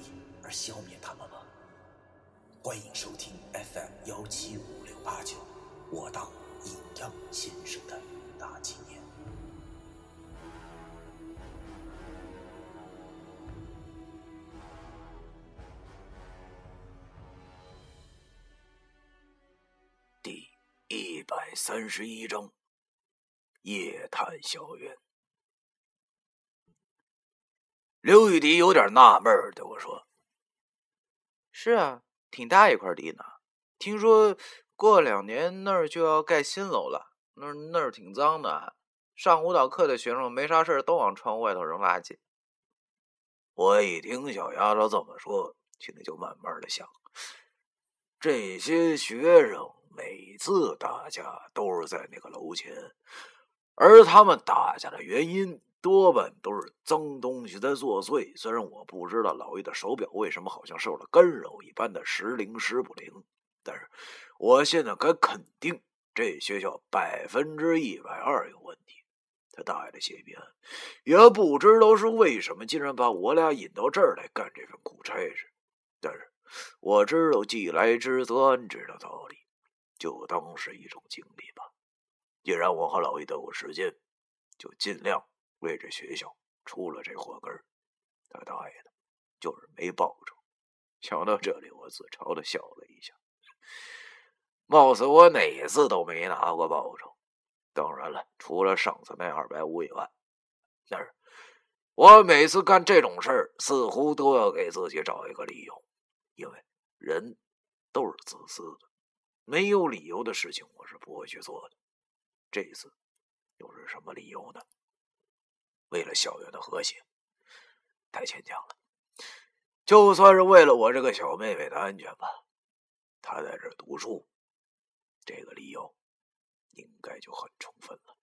义消灭他们吗？欢迎收听 FM 幺七五六八九，我当阴阳先生的大纪念。第一百三十一章：夜探校园。刘雨迪有点纳闷对我说：“是啊，挺大一块地呢。听说过两年那儿就要盖新楼了，那儿那儿挺脏的，上舞蹈课的学生没啥事都往窗户外头扔垃圾。”我一听小丫头这么说，心里就慢慢的想：这些学生。每次打架都是在那个楼前，而他们打架的原因多半都是脏东西在作祟。虽然我不知道老易的手表为什么好像受了干扰一般的时灵时不灵，但是我现在敢肯定，这学校百分之一百二有问题。他大爷的谢边，也不知道是为什么，竟然把我俩引到这儿来干这份苦差事。但是我知道既来之则安之的道理。就当是一种经历吧。既然我和老易都有时间，就尽量为这学校出了这祸根儿。他大爷的，就是没报酬。想到这里，我自嘲的笑了一下。貌似我哪次都没拿过报酬。当然了，除了上次那二百五以外。但是，我每次干这种事儿，似乎都要给自己找一个理由，因为人都是自私的。没有理由的事情，我是不会去做的。这次又是什么理由呢？为了校园的和谐，太牵强了。就算是为了我这个小妹妹的安全吧，她在这读书，这个理由应该就很充分了。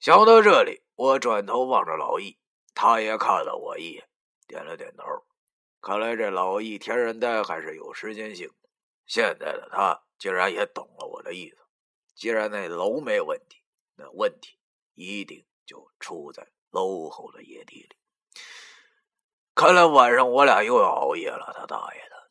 想到这里，我转头望着老易，他也看了我一眼，点了点头。看来这老易天然呆还是有时间性。现在的他竟然也懂了我的意思。既然那楼没问题，那问题一定就出在楼后的野地里。看来晚上我俩又要熬夜了，他大爷的！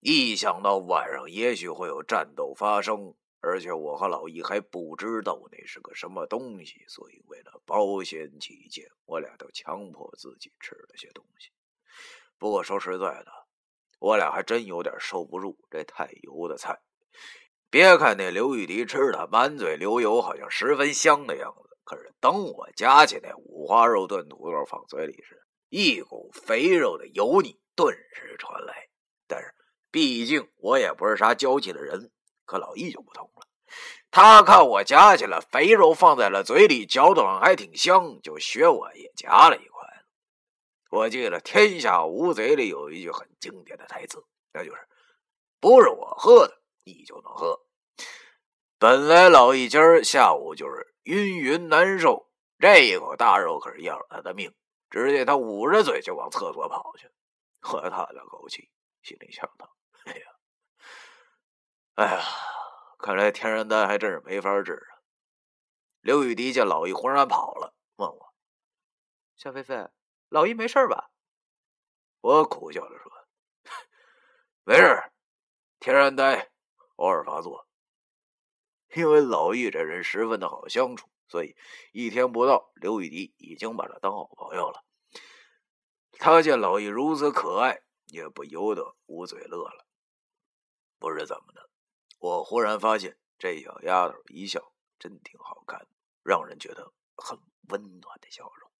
一想到晚上也许会有战斗发生，而且我和老易还不知道那是个什么东西，所以为了保险起见，我俩都强迫自己吃了些东西。不过说实在的。我俩还真有点受不住这太油的菜。别看那刘玉迪吃的满嘴流油，好像十分香的样子，等我夹起那五花肉炖土豆放嘴里时，一股肥肉的油腻顿时传来。但是毕竟我也不是啥娇气的人，可老易就不同了。他看我夹起了肥肉放在了嘴里，嚼的还挺香，就学我也夹了一块。我记得《天下无贼》里有一句很经典的台词，那就是“不是我喝的，你就能喝。”本来老易今儿下午就是晕晕难受，这一口大肉可是要了他的命。只见他捂着嘴就往厕所跑去，我叹了口气，心里想到：“哎呀，哎呀，看来天然呆还真是没法治啊。”刘雨迪见老易忽然跑了，问我：“小菲菲。”老易没事吧？我苦笑着说：“没事，天然呆，偶尔发作。因为老易这人十分的好相处，所以一天不到，刘雨迪已经把他当好朋友了。他见老易如此可爱，也不由得捂嘴乐了。不知怎么的，我忽然发现这小丫头一笑真挺好看，让人觉得很温暖的笑容。”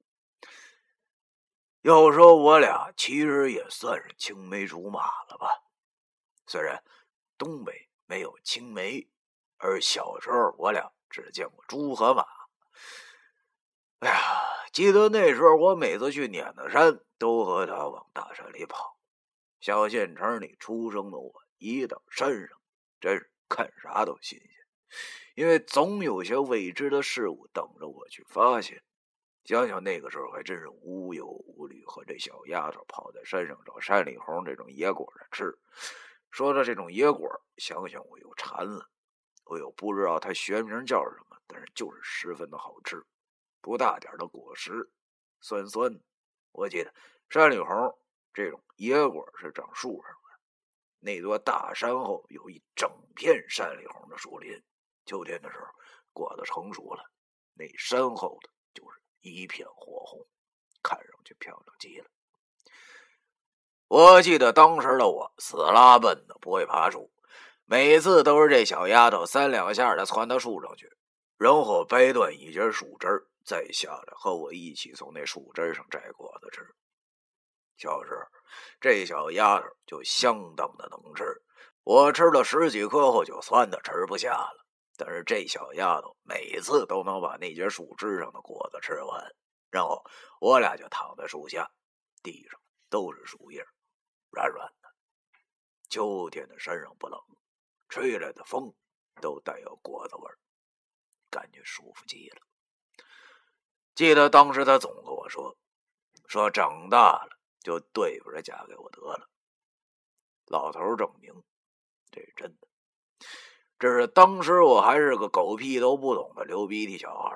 要说我俩其实也算是青梅竹马了吧？虽然东北没有青梅，而小时候我俩只见过猪和马。哎呀，记得那时候我每次去碾子山，都和他往大山里跑。小县城里出生的我，一到山上，真是看啥都新鲜，因为总有些未知的事物等着我去发现。想想那个时候，还真是无忧无虑，和这小丫头跑在山上找山里红这种野果子吃。说到这种野果，想想我又馋了。我又不知道它学名叫什么，但是就是十分的好吃。不大点的果实，酸酸的。我记得山里红这种野果是长树上的。那座大山后有一整片山里红的树林。秋天的时候，果子成熟了，那山后的就是一片火红，看上去漂亮极了。我记得当时的我死拉笨的，不会爬树。每次都是这小丫头三两下的窜到树上去，然后掰断一截树枝再下来和我一起从那树枝上摘果子吃。小时，这小丫头就相当的能吃，我吃了十几颗后就酸的吃不下了。但是这小丫头每次都能把那截树枝上的果子吃完，然后我俩就躺在树下，地上都是树叶，软软的。秋天的山上不冷。吹来的风都带有果子味儿，感觉舒服极了。记得当时他总跟我说：“说长大了就对付着嫁给我得了。”老头证明这是真的。这是当时我还是个狗屁都不懂的流鼻涕小孩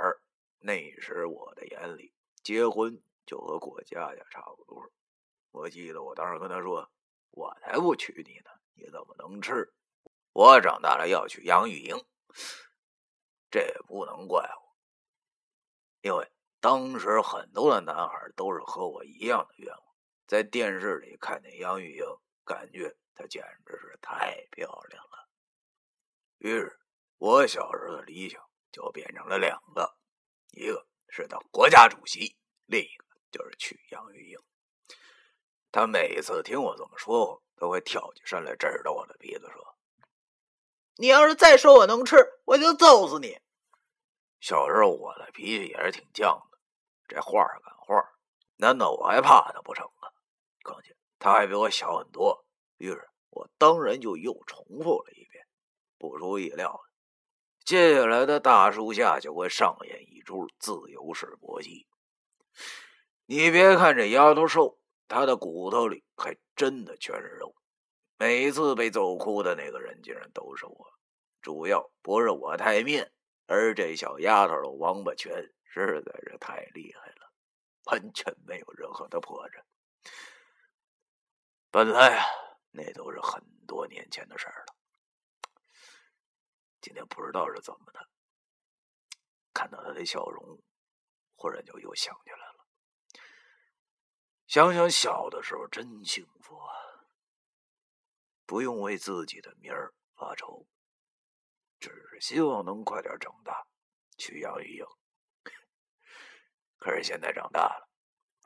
那时我的眼里，结婚就和过家家差不多。我记得我当时跟他说：“我才不娶你呢！你怎么能吃？”我长大了要娶杨玉英，这也不能怪我，因为当时很多的男孩都是和我一样的愿望，在电视里看见杨玉英，感觉她简直是太漂亮了。于是，我小时候的理想就变成了两个，一个是当国家主席，另一个就是娶杨玉英。他每次听我这么说，都会跳起身来，指着我的鼻子说。你要是再说我能吃，我就揍死你！小时候我的脾气也是挺犟的，这话赶话，难道我还怕他不成啊？况且他还比我小很多，于是我当然就又重复了一遍。不出意料，接下来的大树下就会上演一出自由式搏击。你别看这丫头瘦，她的骨头里还真的全是肉。每次被揍哭的那个人，竟然都是我。主要不是我太面，而这小丫头的王八拳实在是太厉害了，完全没有任何的破绽。本来啊，那都是很多年前的事儿了。今天不知道是怎么的，看到他的笑容，忽然就又想起来了。想想小的时候，真幸福啊！不用为自己的名儿发愁，只是希望能快点长大，娶杨玉英。可是现在长大了，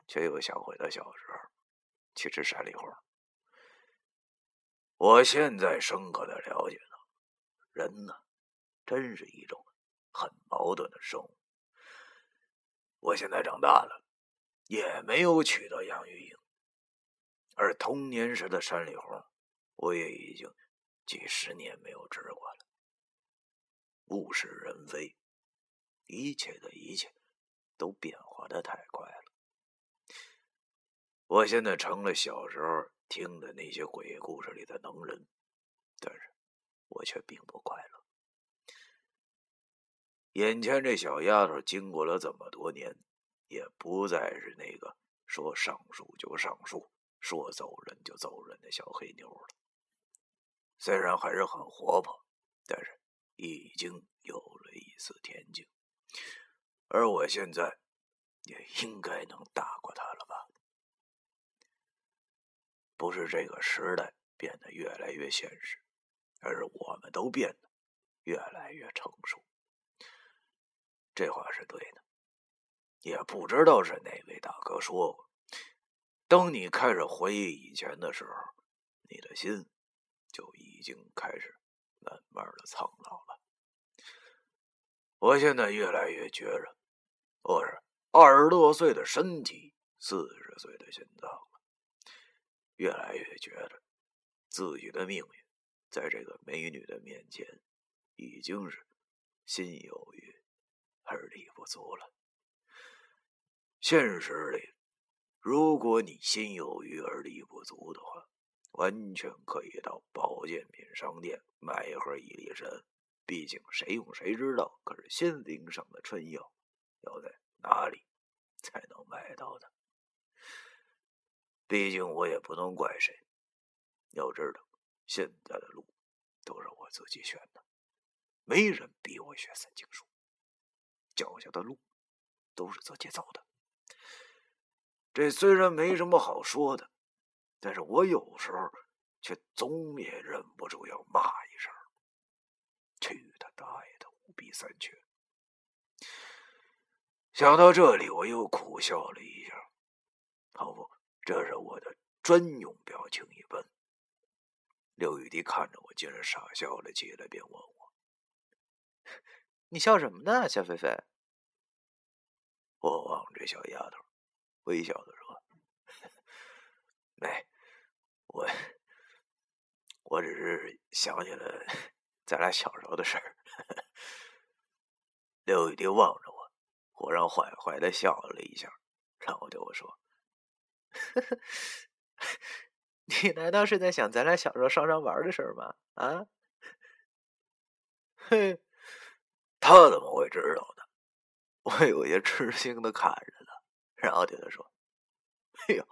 却又想回到小时候，去吃山里红。我现在深刻的了解到，人呢，真是一种很矛盾的生物。我现在长大了，也没有娶到杨玉英，而童年时的山里红。我也已经几十年没有吃过了。物是人非，一切的一切都变化的太快了。我现在成了小时候听的那些鬼故事里的能人，但是我却并不快乐。眼前这小丫头，经过了这么多年，也不再是那个说上树就上树、说走人就走人的小黑妞了。虽然还是很活泼，但是已经有了一丝恬静，而我现在也应该能大过他了吧？不是这个时代变得越来越现实，而是我们都变得越来越成熟。这话是对的，也不知道是哪位大哥说过：当你开始回忆以前的时候，你的心。就已已经开始慢慢的苍老了。我现在越来越觉着，我是二十多岁的身体，四十岁的心脏了。越来越觉得自己的命运在这个美女的面前已经是心有余而力不足了。现实里，如果你心有余而力不足的话，完全可以到保健品商店买一盒伊利神。毕竟谁用谁知道，可是心灵上的春药要在哪里才能买到呢？毕竟我也不能怪谁。要知道，现在的路都是我自己选的，没人逼我学三经书，脚下的路都是自己走的。这虽然没什么好说的，但是我有时候却总也忍不住要骂一声：“去他大爷的五弊三缺！”想到这里，我又苦笑了一下。好不，这是我的专用表情一般。刘雨迪看着我，竟然傻笑了起来，便问我：“你笑什么呢，夏菲菲？”我望着小丫头，微笑的说：“ 没，我我只是想起了咱俩小时候的事儿。”刘雨迪望着我，忽然坏坏的笑了一下，然后对我说。你难道是在想咱俩小时候上山玩的事儿吗？啊？嘿，他怎么会知道呢？我有些吃惊的看着他，然后对他说：“哎呦，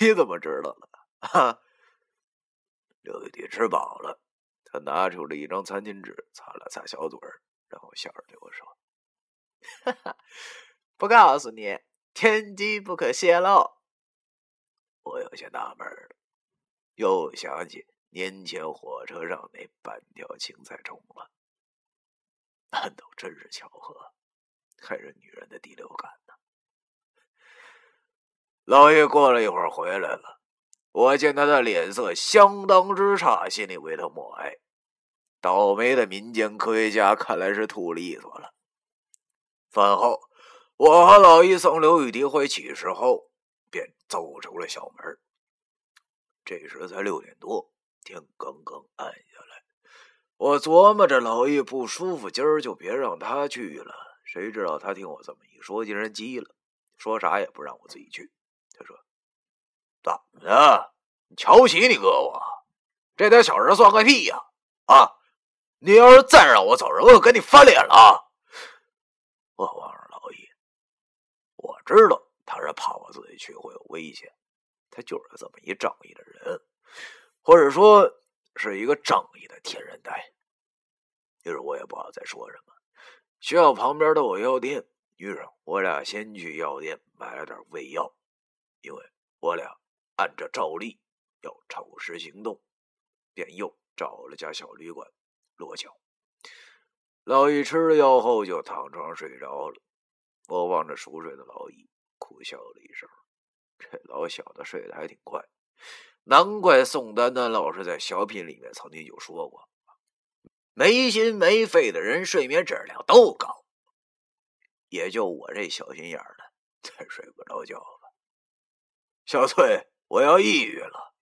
你怎么知道的？”啊？刘玉迪吃饱了，他拿出了一张餐巾纸，擦了擦小嘴儿，然后笑着对我说：“哈哈，不告诉你，天机不可泄露。”我有些纳闷了，又想起年前火车上那半条青菜虫了。难道真是巧合，还是女人的第六感呢？老爷过了一会儿回来了，我见他的脸色相当之差，心里为他默哀。倒霉的民间科学家看来是吐利索了。饭后，我和老易送刘雨迪回寝室后。便走出了校门。这时才六点多，天刚刚暗下来。我琢磨着老易不舒服，今儿就别让他去了。谁知道他听我这么一说，竟然急了，说啥也不让我自己去。他说：“怎么的？你瞧不起你哥我？这点小事算个屁呀！啊！你要是再让我走人，我就跟你翻脸了。”我望着老易，我知道。他是怕我自己去会有危险，他就是这么一仗义的人，或者说是一个仗义的天然呆。于是我也不知道再说什么。学校旁边都有药店，于是我俩先去药店买了点胃药，因为我俩按照照例要抽时行动，便又找了家小旅馆落脚。老易吃了药后就躺床睡着了，我望着熟睡的老易。苦笑了一声，这老小子睡得还挺快，难怪宋丹丹老师在小品里面曾经就说过：“没心没肺的人睡眠质量都高。”也就我这小心眼的才睡不着觉吧。小翠，我要抑郁了。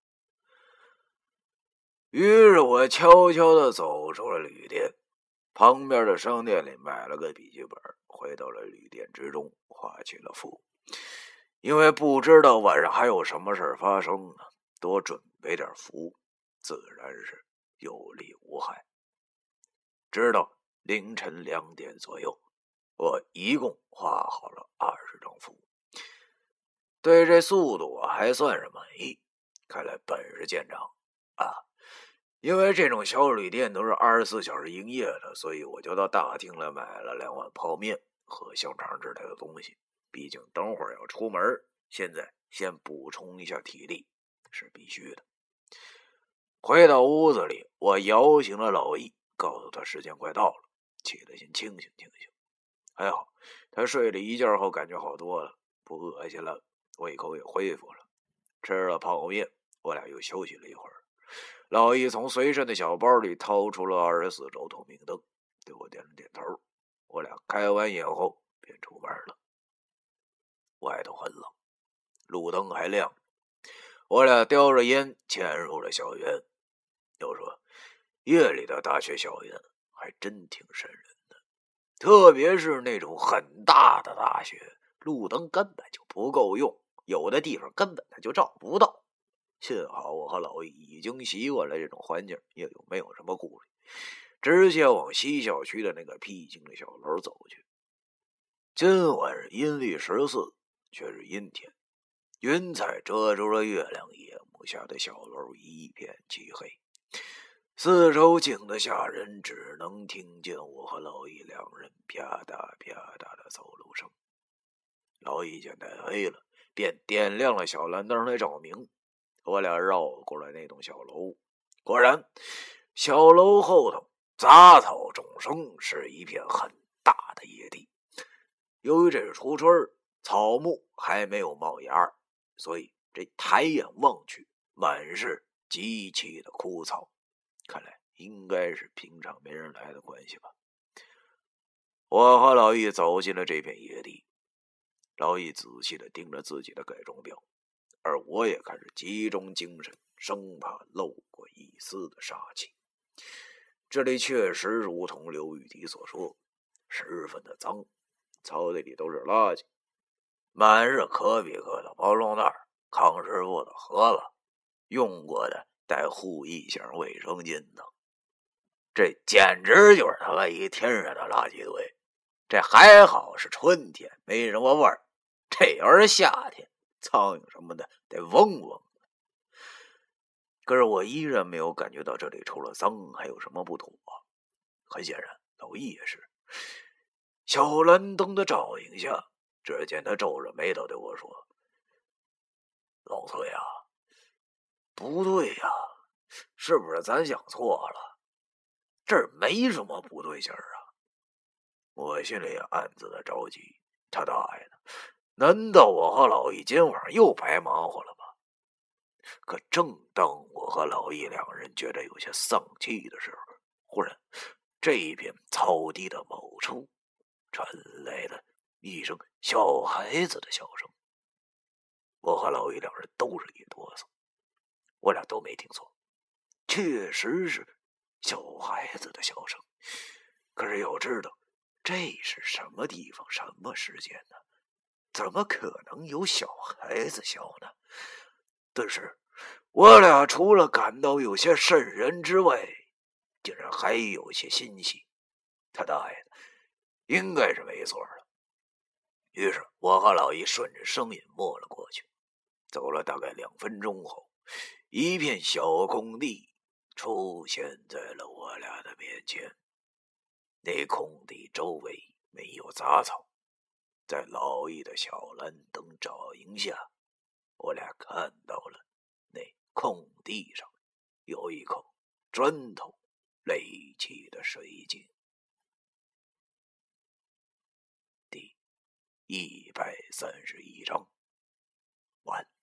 于是我悄悄的走出了旅店，旁边的商店里买了个笔记本，回到了旅店之中，画起了符。因为不知道晚上还有什么事发生呢，多准备点符，自然是有利无害。直到凌晨两点左右，我一共画好了二十张符。对这速度我还算是满意，看来本事见长啊！因为这种小旅店都是二十四小时营业的，所以我就到大厅来买了两碗泡面和香肠之类的东西。毕竟等会儿要出门，现在先补充一下体力是必须的。回到屋子里，我摇醒了老易，告诉他时间快到了，起来先清醒清醒。还好他睡了一觉后感觉好多了，不恶心了，胃口也恢复了。吃了泡面，我俩又休息了一会儿。老易从随身的小包里掏出了二十四轴透明灯，对我点了点头。我俩开完眼后便出门了。外头很冷，路灯还亮。我俩叼着烟潜入了校园。要说夜里的大学校园还真挺瘆人的，特别是那种很大的大学，路灯根本就不够用，有的地方根本他就照不到。幸好我和老易已经习惯了这种环境，也就没有什么顾虑，直接往西校区的那个僻静的小楼走去。今晚是阴历十四，却是阴天，云彩遮住了月亮，夜幕下的小楼一片漆黑，四周静得吓人，只能听见我和老易两人啪嗒啪嗒的走路声。老易见天黑了，便点亮了小蓝灯来照明。我俩绕过了那栋小楼，果然，小楼后头杂草丛生，是一片很大的野地。由于这是初春，草木还没有冒芽，所以这抬眼望去，满是极其的枯草。看来应该是平常没人来的关系吧。我和老易走进了这片野地，老易仔细的盯着自己的改装表。而我也开始集中精神，生怕漏过一丝的杀气。这里确实如同刘玉迪所说，十分的脏，草地里都是垃圾，满是可比克的包装袋、康师傅的盒子、用过的带护翼型卫生巾等，这简直就是他妈一天然的垃圾堆。这还好是春天，没什么味儿。这要是夏天，苍蝇什么的得嗡嗡可是我依然没有感觉到这里除了脏还有什么不妥。很显然，老易也是。小蓝灯的照应下，只见他皱着眉头对我说：“老崔呀，不对呀，是不是咱想错了？这儿没什么不对劲儿啊！”我心里暗自的着急。他大爷的！难道我和老易今晚又白忙活了吗？可正当我和老易两人觉得有些丧气的时候，忽然，这一片草地的某处传来了一声小孩子的笑声。我和老易两人都是一哆嗦，我俩都没听错，确实是小孩子的笑声。可是要知道，这是什么地方、什么时间呢？怎么可能有小孩子笑呢？顿时，我俩除了感到有些瘆人之外，竟然还有些欣喜。他大爷的，应该是没错了。于是，我和老姨顺着声音摸了过去。走了大概两分钟后，一片小空地出现在了我俩的面前。那空地周围没有杂草。在老易的小蓝灯照影下，我俩看到了那空地上有一口砖头垒起的水井。第一百三十一章完。